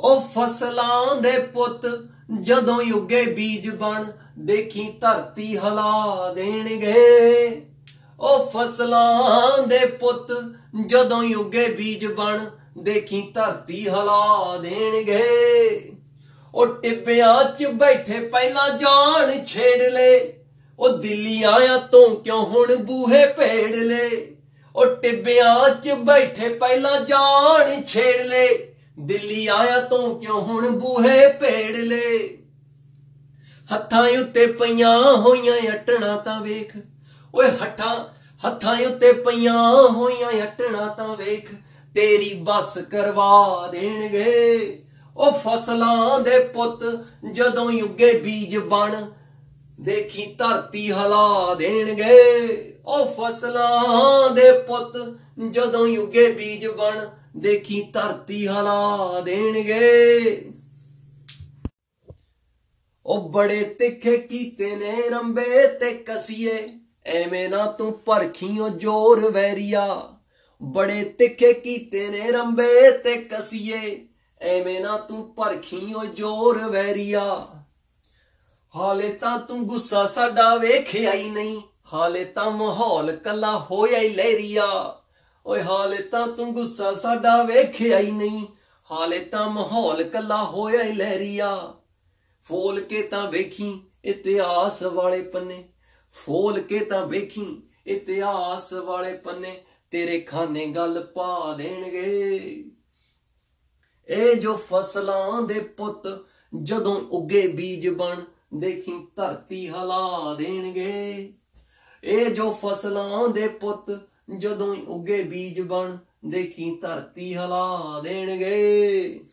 ਉਹ ਫਸਲਾਂ ਦੇ ਪੁੱਤ ਜਦੋਂ ਉੱਗੇ ਬੀਜ ਬਣ, ਦੇਖੀ ਧਰਤੀ ਹਲਾ ਦੇਣਗੇ। ਉਹ ਫਸਲਾਂ ਦੇ ਪੁੱਤ ਜਦੋਂ ਉੱਗੇ ਬੀਜ ਬਣ, ਦੇਖੀ ਧਰਤੀ ਹਲਾ ਦੇਣਗੇ। ਉਹ ਟਿੱਬਿਆਂ 'ਚ ਬੈਠੇ ਪਹਿਲਾਂ ਜਾਣ ਛੇੜ ਲੈ। ਉਹ ਦਿੱਲੀ ਆਇਆ ਤੂੰ ਕਿਉਂ ਹੁਣ ਬੂਹੇ ਭੇੜ ਲੈ? ਉਹ ਟਿੱਬਿਆਂ 'ਚ ਬੈਠੇ ਪਹਿਲਾਂ ਜਾਣ ਛੇੜ ਲੈ। ਦਿੱਲੀ ਆਇਆ ਤੂੰ ਕਿਉਂ ਹੁਣ ਬੂਹੇ ਭੇੜ ਲੈ ਹੱਥਾਂ ਉੱਤੇ ਪਈਆਂ ਹੋਈਆਂ ਅਟਣਾ ਤਾਂ ਵੇਖ। ਓਏ ਹੱਥਾਂ ਹੱਥਾਂ ਉੱਤੇ ਪਈਆਂ ਹੋਈਆਂ ਅਟਣਾ ਤਾਂ ਵੇਖ। ਤੇਰੀ ਬਸ ਕਰਵਾ ਦੇਣਗੇ। ਉਹ ਫਸਲਾਂ ਦੇ ਪੁੱਤ, ਜਦੋਂ ਯੁੱਗੇ ਬੀਜ ਬਣ, ਦੇਖੀ ਧਰਤੀ ਹਲਾ ਦੇਣਗੇ। ਉਹ ਫਸਲਾਂ ਦੇ ਪੁੱਤ, ਜਦੋਂ ਯੁੱਗੇ ਬੀਜ ਬਣ ਦੇਖੀ ਧਰਤੀ ਹਲਾ ਦੇਣਗੇ। ਉਹ ਬੜੇ ਤਿੱਖੇ ਕੀਤੇ ਨੇ ਰੰਬੇ ਤੇ ਕਸੀਏ, ਐਵੇਂ ਨਾ ਤੂੰ ਪਰਖੀਓ ਜੋਰ ਵੈਰੀਆ। ਬੜੇ ਤਿੱਖੇ ਕੀਤੇ ਨੇ ਰੰਬੇ ਤੇ ਕਸੀਏ, ਐਵੇਂ ਨਾ ਤੂੰ ਪਰਖੀਓ ਜੋਰ ਵੈਰੀਆ। ਹਾਲੇ ਤਾਂ ਤੂੰ ਗੁੱਸਾ ਸਾਡਾ ਵੇਖਿਆ ਹੀ ਨਹੀਂ, ਹਾਲੇ ਤਾਂ ਮਾਹੌਲ ਕੱਲਾ ਹੋਇਆ ਹੀ ਲਹਿਰੀਆ। ਓਏ ਹਾਲੇ ਤਾਂ ਤੂੰ ਗੁੱਸਾ ਸਾਡਾ ਵੇਖਿਆ ਹੀ ਨਹੀਂ। ਹਾਲੇ ਤਾਂ ਮਾਹੌਲ ਕੱਲਾ ਹੋਇਆ ਹੀ ਲਹਿਰੀਆ। ਫੋਲ ਕੇ ਤਾਂ ਵੇਖੀ ਇਤਿਹਾਸ ਵਾਲੇ ਪੰਨੇ। ਫੋਲ ਕੇ ਤਾਂ ਵੇਖੀ ਇਤਿਹਾਸ ਵਾਲੇ ਪੰਨੇ। ਤੇਰੇ ਖਾਨੇ ਗੱਲ ਪਾ ਦੇਣਗੇ। ਇਹ ਜੋ ਫਸਲਾਂ ਦੇ ਪੁੱਤ ਜਦੋਂ ਉੱਗੇ ਬੀਜ ਬਣ, ਦੇਖੀ ਧਰਤੀ ਹਲਾ ਦੇਣਗੇ। ਇਹ ਜੋ ਫਸਲਾਂ ਦੇ ਪੁੱਤ ਜਦੋਂ ਉੱਗੇ ਬੀਜ ਬਣ ਦੇਖੀ ਧਰਤੀ ਹਲਾ ਦੇਣਗੇ।